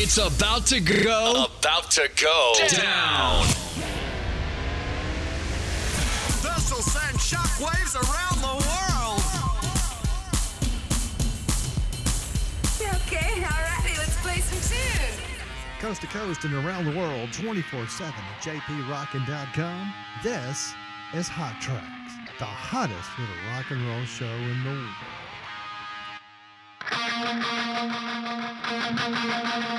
It's about to go. About to go down. Send shockwaves around the world. Okay, alrighty, let's play some tunes. Coast to coast and around the world, 24-7 at jprockin.com. This is Hot Trax, the hottest little rock and roll show in the world. Oh,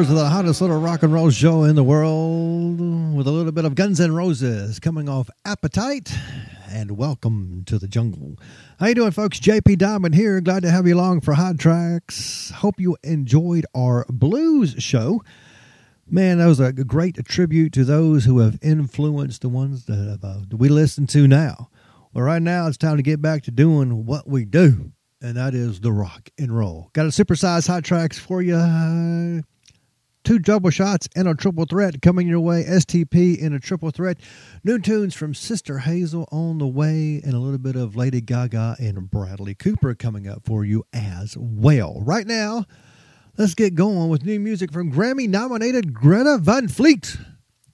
hours of the hottest little rock and roll show in the world with a little bit of Guns N' Roses coming off Appetite and Welcome to the Jungle. How you doing, folks? JP Diamond here. Glad to have you along for Hot Trax. Hope you enjoyed our blues show. Man, that was a great tribute to those who have influenced the ones that uh, we listen to now. Well, right now it's time to get back to doing what we do and that is the rock and roll. Got a supersized Hot Trax for you. Two double shots and a triple threat coming your way. STP in a triple threat. New tunes from Sister Hazel on the way, and a little bit of Lady Gaga and Bradley Cooper coming up for you as well. Right now, let's get going with new music from Grammy nominated Greta Van Fleet.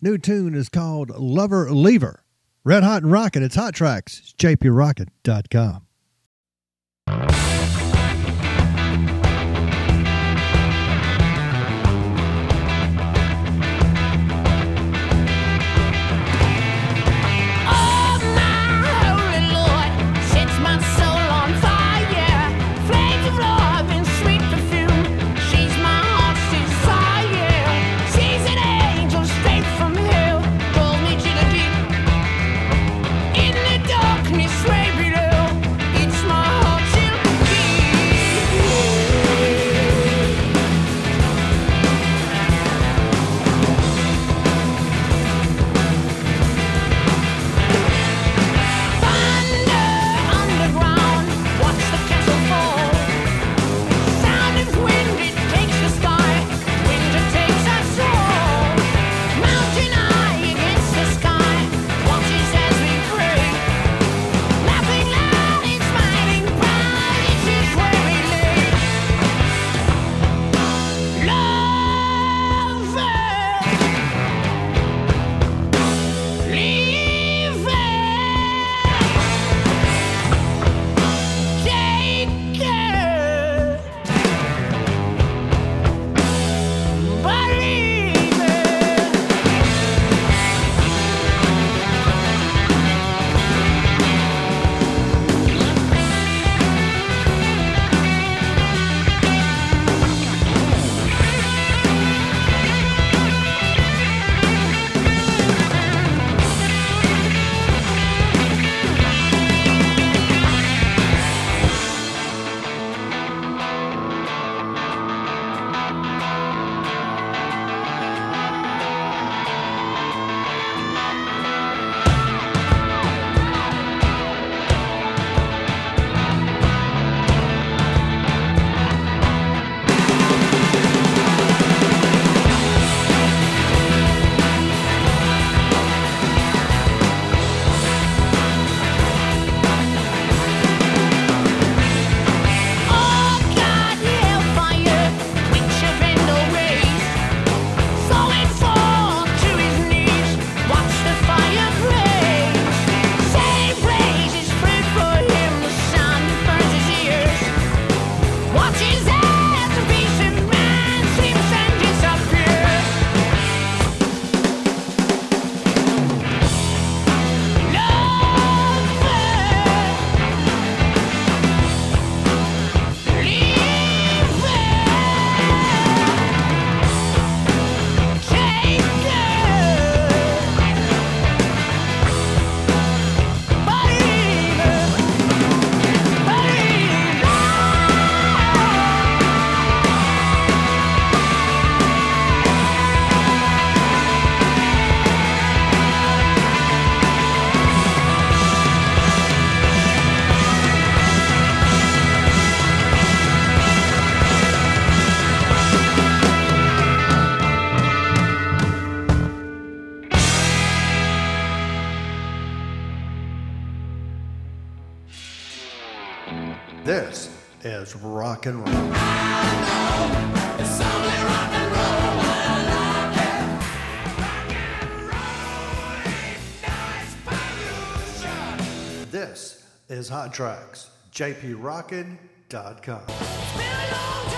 New tune is called Lover Leaver. Red Hot and Rockin', it's Hot Trax. It's jprockin.com. This is Hot Trax. JPRockin.com.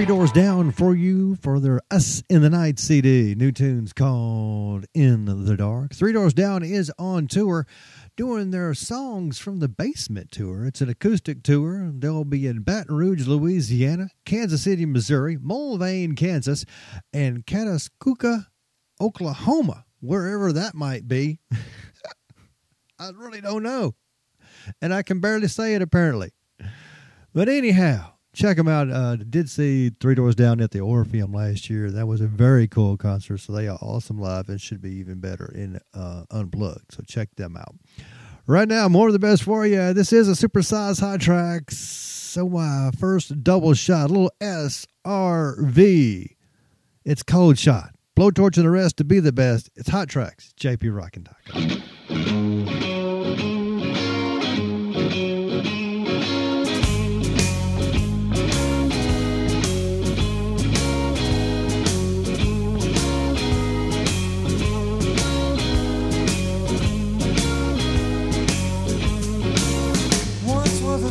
Three Doors Down for you for their Us and the Night CD. New tunes called In the Dark. Three Doors Down is on tour doing their Songs from the Basement tour. It's an acoustic tour. They'll be in Baton Rouge, Louisiana, Kansas City, Missouri, Mulvane, Kansas, and Kataskuka, Oklahoma, wherever that might be. I really don't know. And I can barely say it apparently. But anyhow, check them out. Uh, did see Three Doors Down at the Orpheum last year. That was a very cool concert. So they are awesome live and should be even better in uh, Unplugged. So check them out. Right now, more of the best for you. This is a supersized high tracks. So my first double shot, a little SRV. It's cold shot. Blowtorch and the rest to be the best. It's Hot Trax. JP Rockin' Once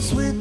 sweet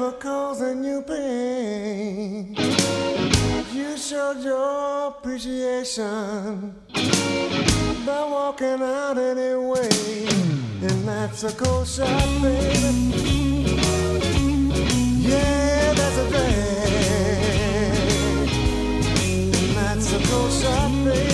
for ever causing you pain. You showed your appreciation by walking out anyway, and that's a cold shot, baby. Yeah, that's a thing, and that's a cold shot, baby.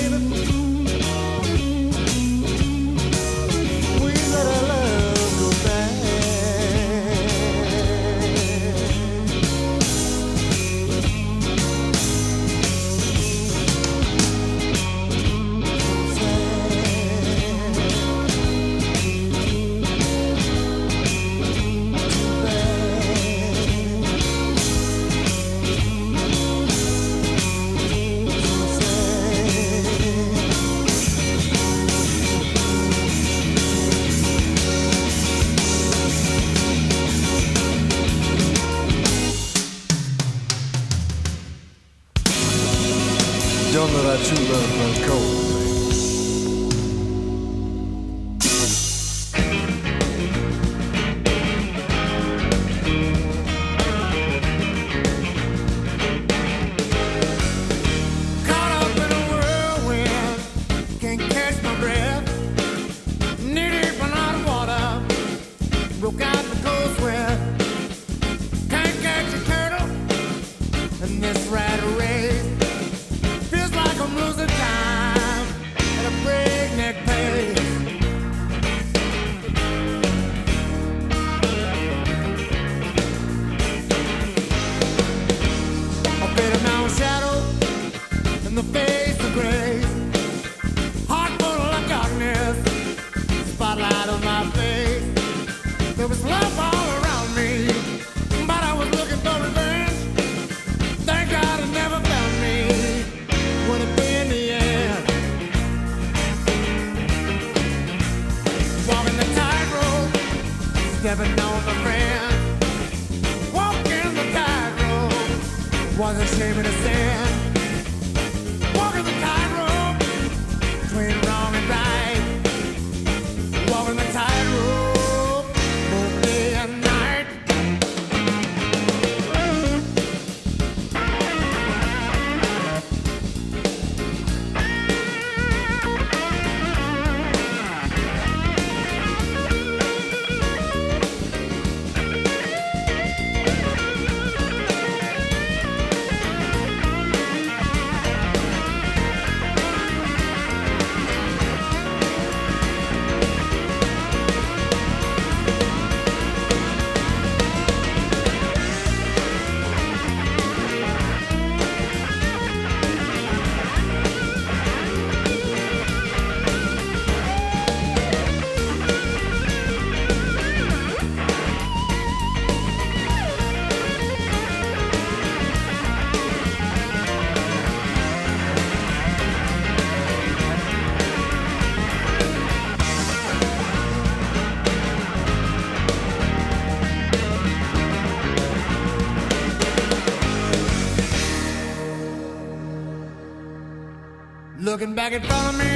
Don't true love the shame and the same. Looking back in front of me,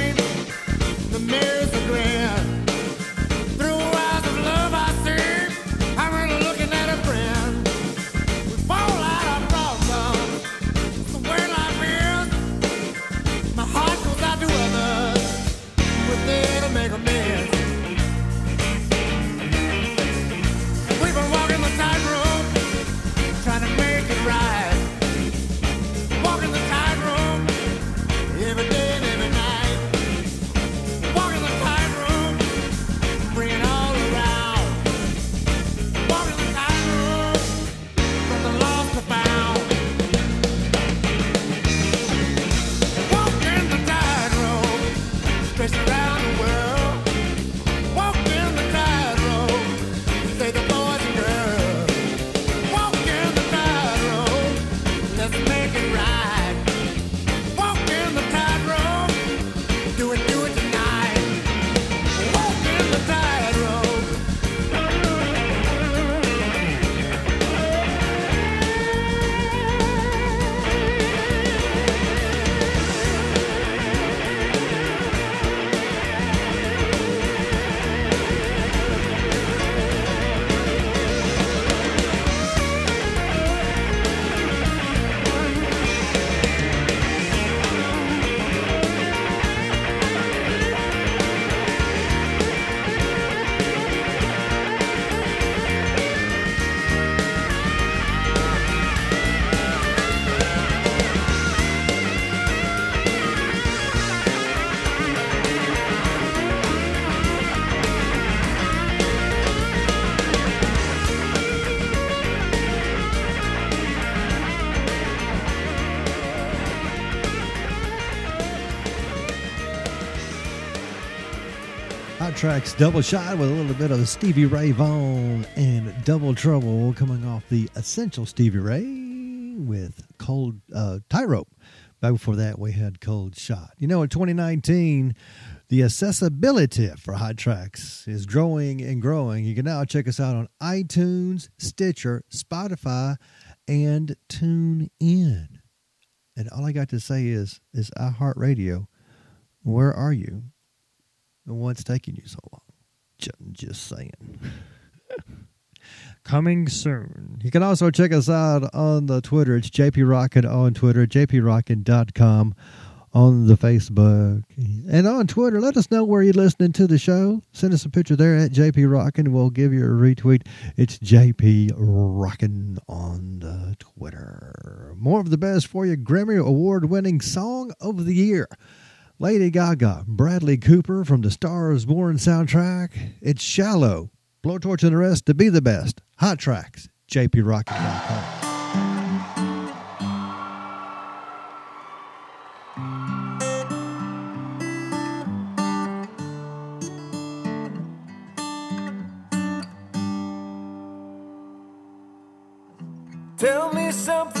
Hot Trax Double Shot with a little bit of Stevie Ray Vaughan and Double Trouble coming off the Essential Stevie Ray with Cold uh, Tightrope. Back before that, we had Cold Shot. You know, in 2019, the accessibility for Hot Trax is growing and growing. You can now check us out on iTunes, Stitcher, Spotify, and Tune In. And all I got to say is, is iHeartRadio, where are you? And what's taking you so long? Just, just saying. Coming soon. You can also check us out on the Twitter. It's JP Rockin' on Twitter, jprockin.com on the Facebook. And on Twitter, let us know where you're listening to the show. Send us a picture there at JP Rockin'. We'll give you a retweet. It's JP Rockin' on the Twitter. More of the best for you. Grammy Award winning Song of the Year. Lady Gaga, Bradley Cooper from the Stars Born soundtrack. It's Shallow. Blowtorch and the rest to be the best. Hot Trax, jprockin.com. Tell me something,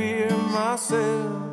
Fear myself.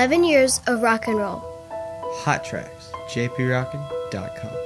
11 years of rock and roll. Hot Trax, jprockin.com.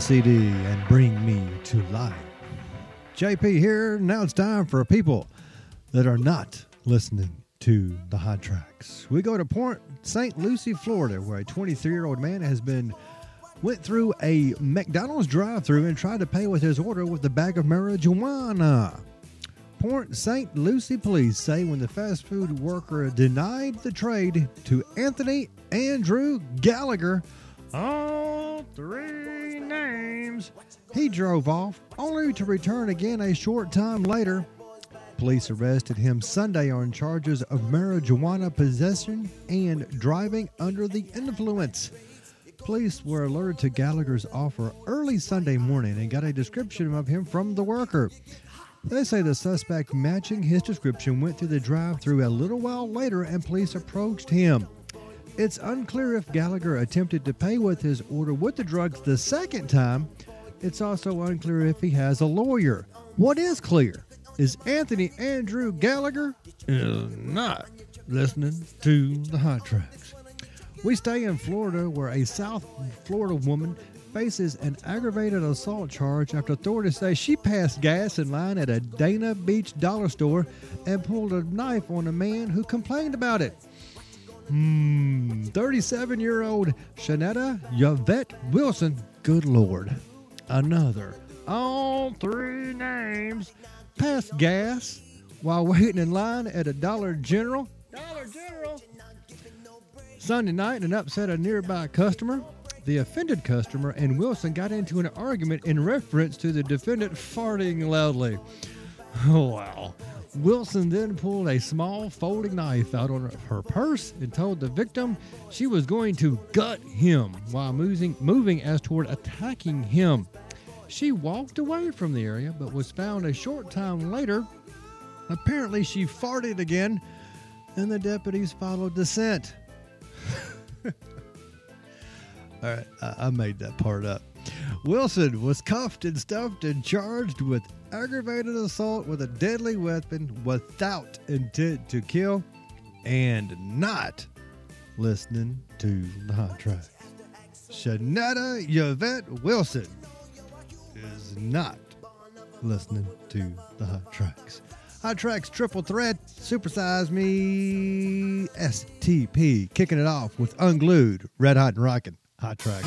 CD and Bring Me to Life. JP here. Now it's time for people that are not listening to the Hot Trax. We go to Port St. Lucie, Florida, where a 23-year-old man has been went through a McDonald's drive-through and tried to pay with his order with a bag of marijuana. Port St. Lucie police say when the fast food worker denied the trade to Anthony Andrew Gallagher, all three names. He drove off, only to return again a short time later. Police arrested him Sunday on charges of marijuana possession and driving under the influence. Police were alerted to Gallagher's offer early Sunday morning and got a description of him from the worker. They say the suspect, matching his description, went through the drive through a little while later and police approached him. It's unclear if Gallagher attempted to pay with his order with the drugs the second time. It's also unclear if he has a lawyer. What is clear is Anthony Andrew Gallagher is not listening to the Hot Trax. We stay in Florida where a South Florida woman faces an aggravated assault charge after authorities say she passed gas in line at a Dania Beach dollar store and pulled a knife on a man who complained about it. Hmm, 37 year old Shanetta Yvette Wilson, good lord. Another. All three names passed gas while waiting in line at a Dollar General. Dollar General. Sunday night and upset a nearby customer. The offended customer and Wilson got into an argument in reference to the defendant farting loudly. Oh, wow. Wilson then pulled a small folding knife out of her purse and told the victim she was going to gut him while moving, moving as toward attacking him. She walked away from the area but was found a short time later. Apparently, she farted again, and the deputies followed the scent. All right, I, I made that part up. Wilson was cuffed and stuffed and charged with aggravated assault with a deadly weapon without intent to kill and not listening to the hot track. Shanetta Yvette Wilson is not listening to the Hot Trax. Hot Trax triple threat, supersize me, STP, kicking it off with unglued, red hot and rocking hot track.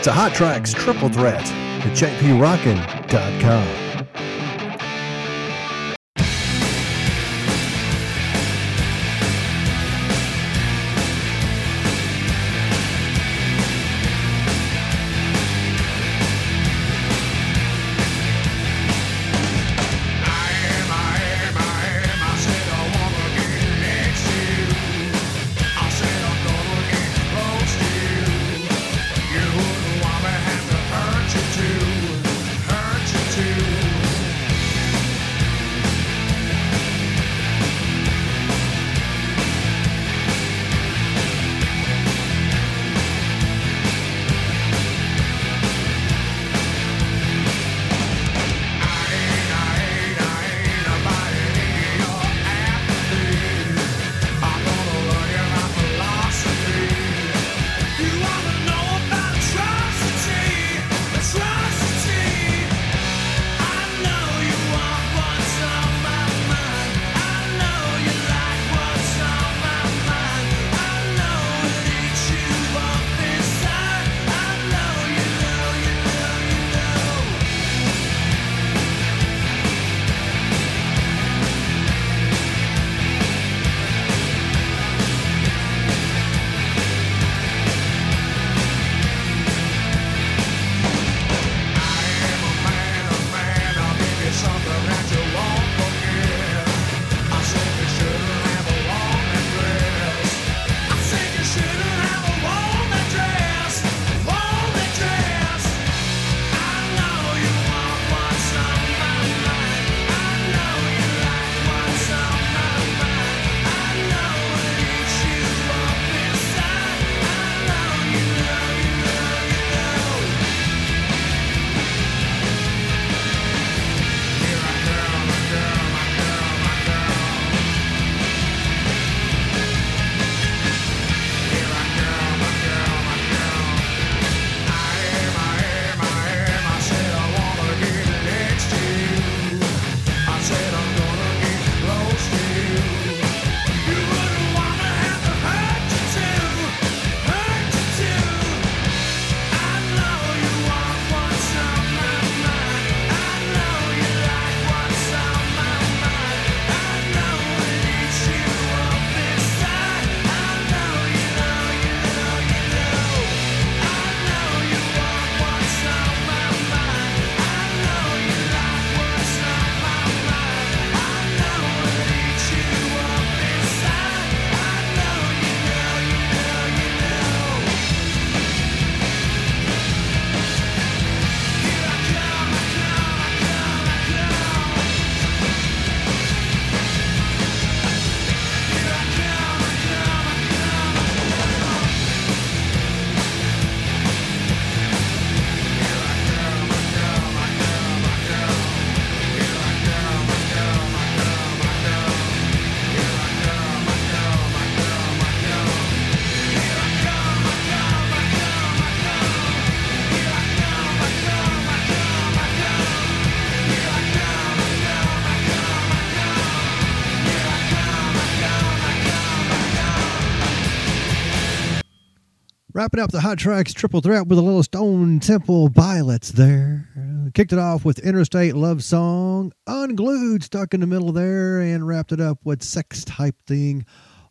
It's a Hot Trax triple threat at jprockin.com. Wrapping up the Hot Trax triple threat with a little Stone Temple Pilots there. Kicked it off with Interstate Love Song, Unglued, stuck in the middle there, and wrapped it up with Sex Type Thing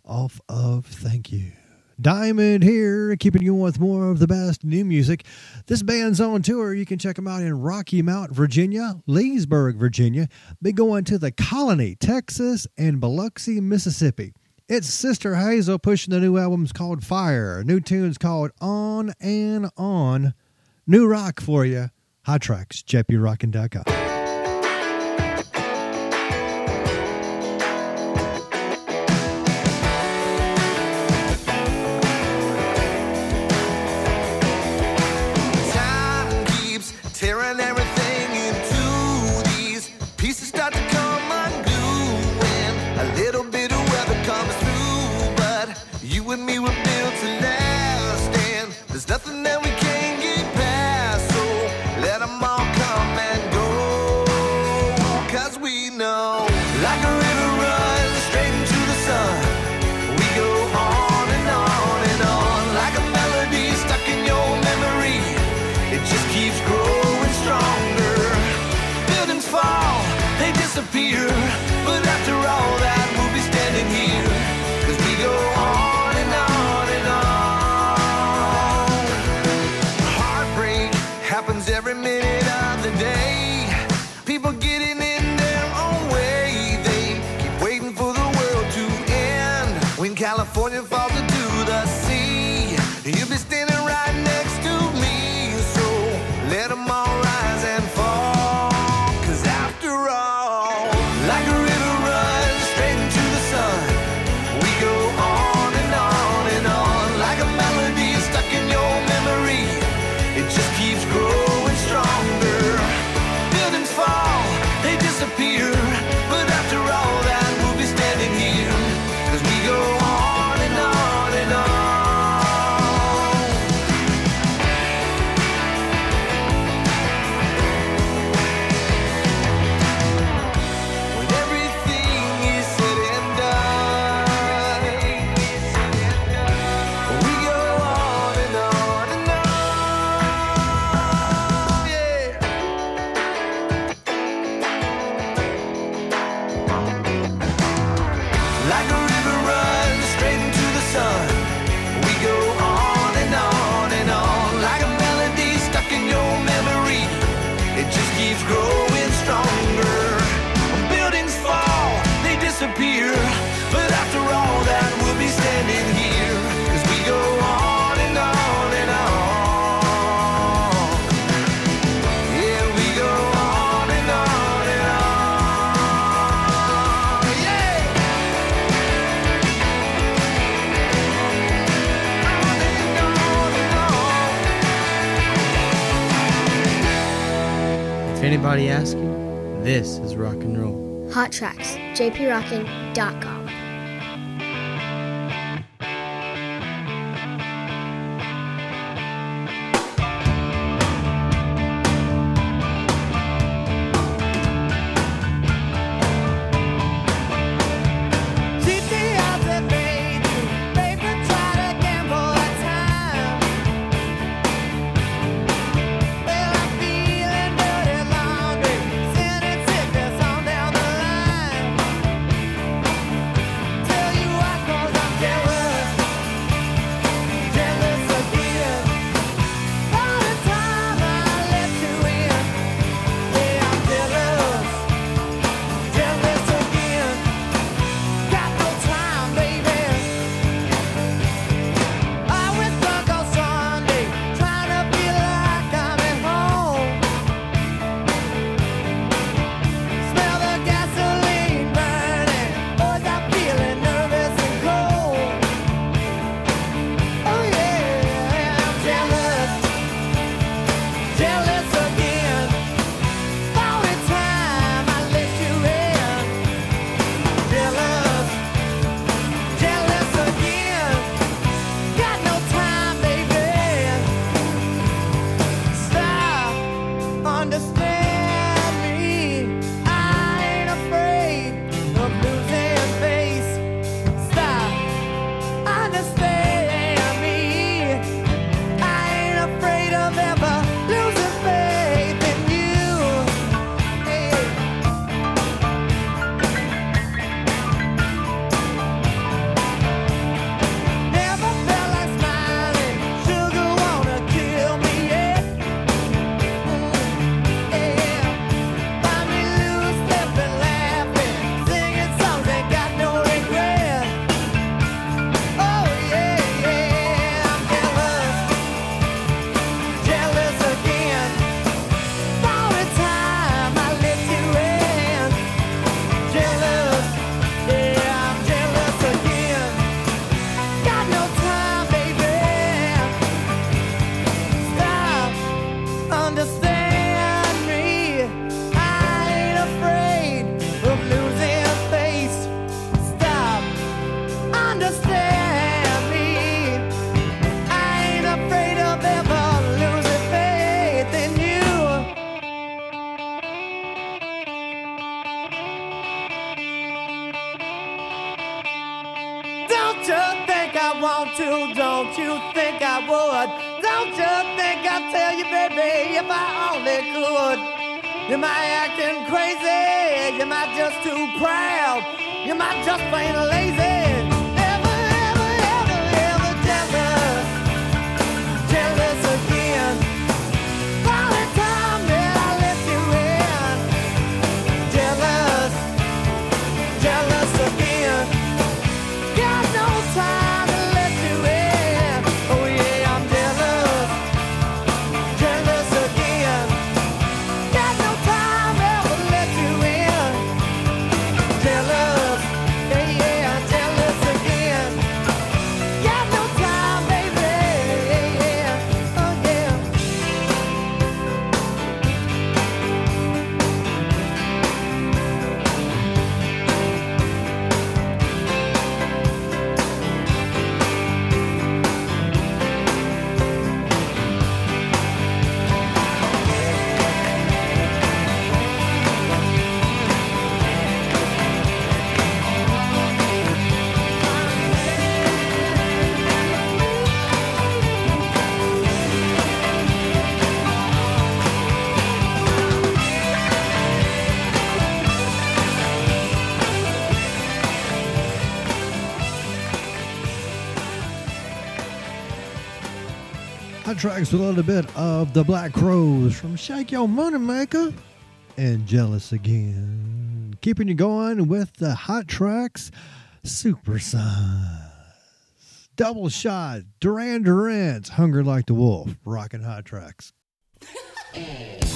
off of Thank You. Diamond here, keeping you with more of the best new music. This band's on tour. You can check them out in Rocky Mount, Virginia, Leesburg, Virginia. Be going to the Colony, Texas, and Biloxi, Mississippi. It's Sister Hazel pushing the new albums called Fire, new tunes called On and On. New rock for you. Hot Trax, JPRockin.com. jprockin.com. Am I acting crazy. Am I just too proud. Am I just plain lazy. tracks with a little bit of the Black Crowes from Shake Your Money Maker and Jealous Again. Keeping you going with the Hot Trax, Super Size, Double Shot, Duran Duran's Hungry Like the Wolf, rocking Hot Trax.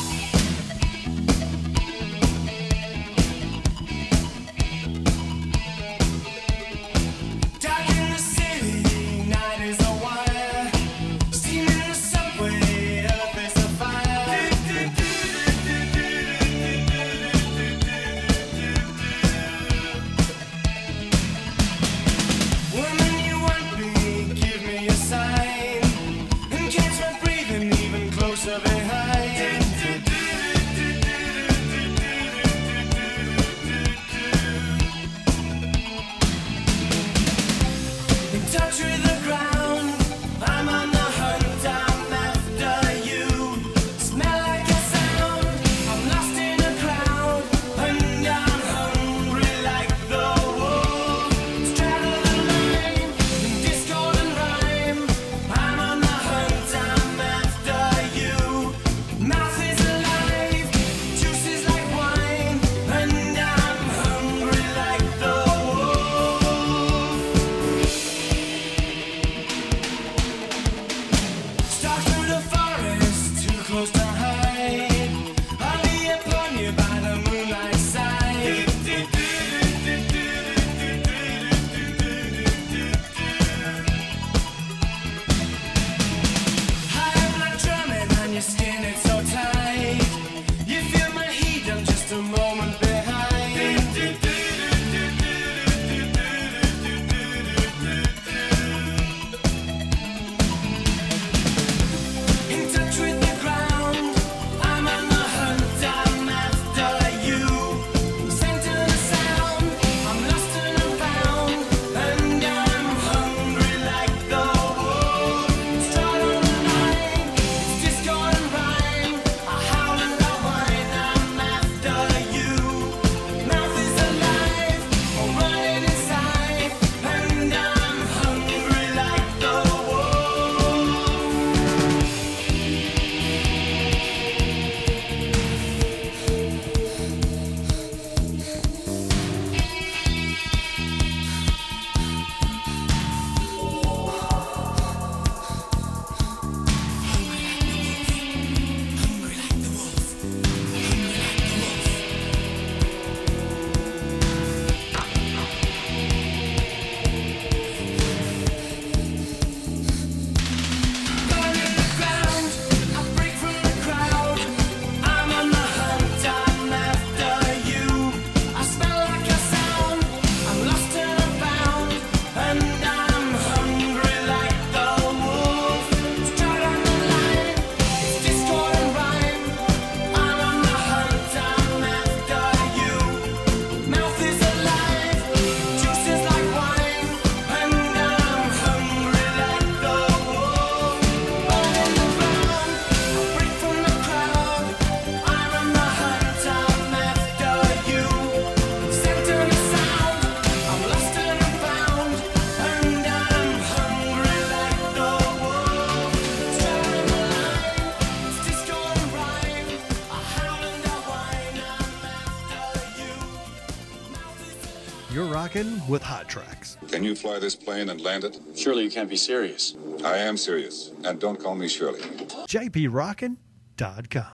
in with Hot Trax. Can you fly this plane and land it? Surely you can't be serious. I am serious, and don't call me Shirley. JPRockin.com.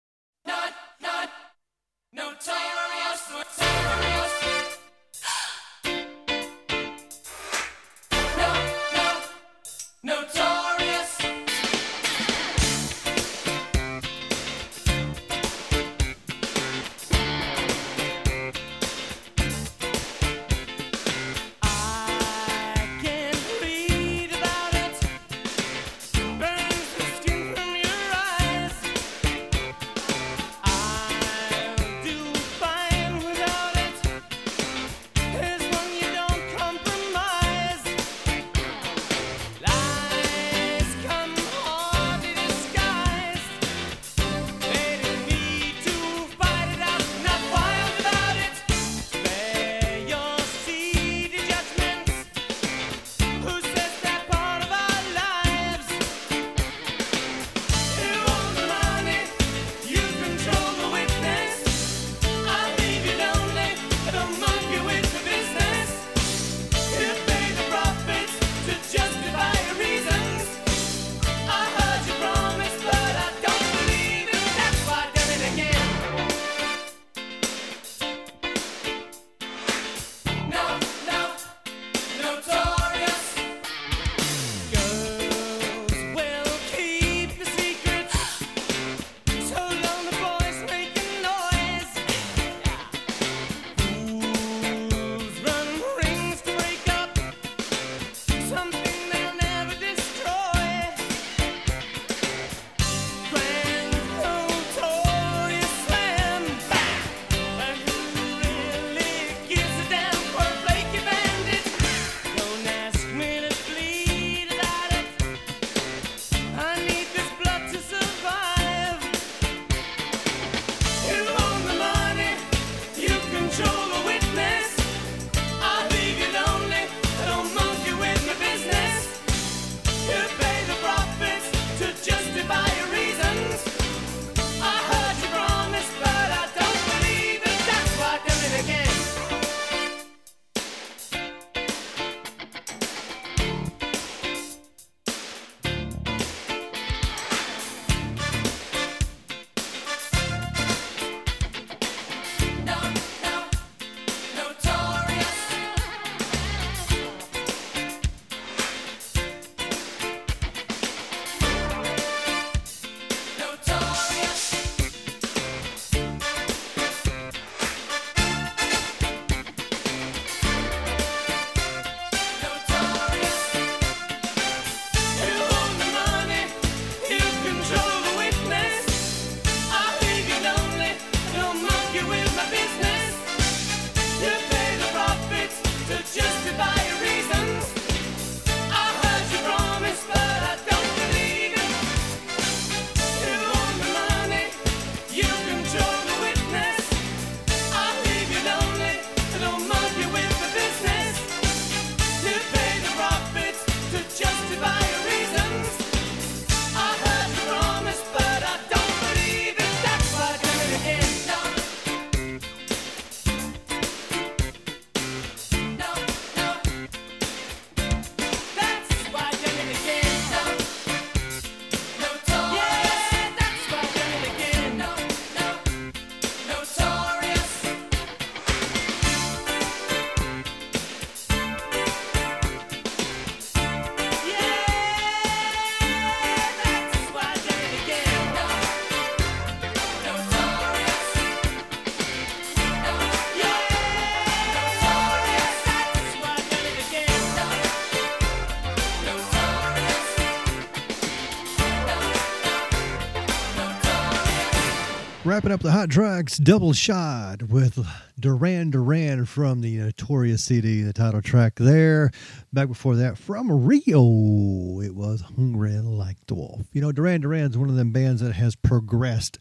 Wrapping up the Hot Trax, double shot with Duran Duran from the Notorious CD, the title track there. Back before that, from Rio, it was Hungry Like Wolf. You know, Duran Duran's one of them bands that has progressed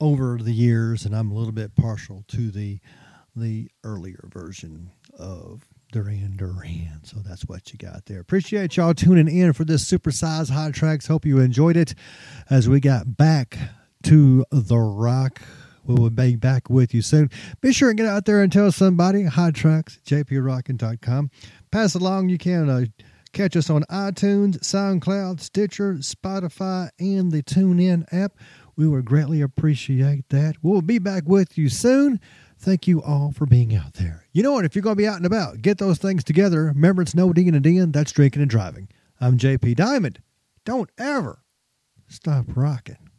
over the years, and I'm a little bit partial to the the earlier version of Duran Duran. So that's what you got there. Appreciate y'all tuning in for this supersized Hot Trax. Hope you enjoyed it as we got back to the rock. We will be back with you soon. Be sure and get out there and tell somebody. Hot Trax, jprockin.com. Pass along. You can uh, catch us on iTunes, SoundCloud, Stitcher, Spotify, and the TuneIn app. We would greatly appreciate that. We'll be back with you soon. Thank you all for being out there. You know what? If you're going to be out and about, get those things together. Remember, it's no D and a D, and that's drinking and driving. I'm JP Diamond. Don't ever stop rocking.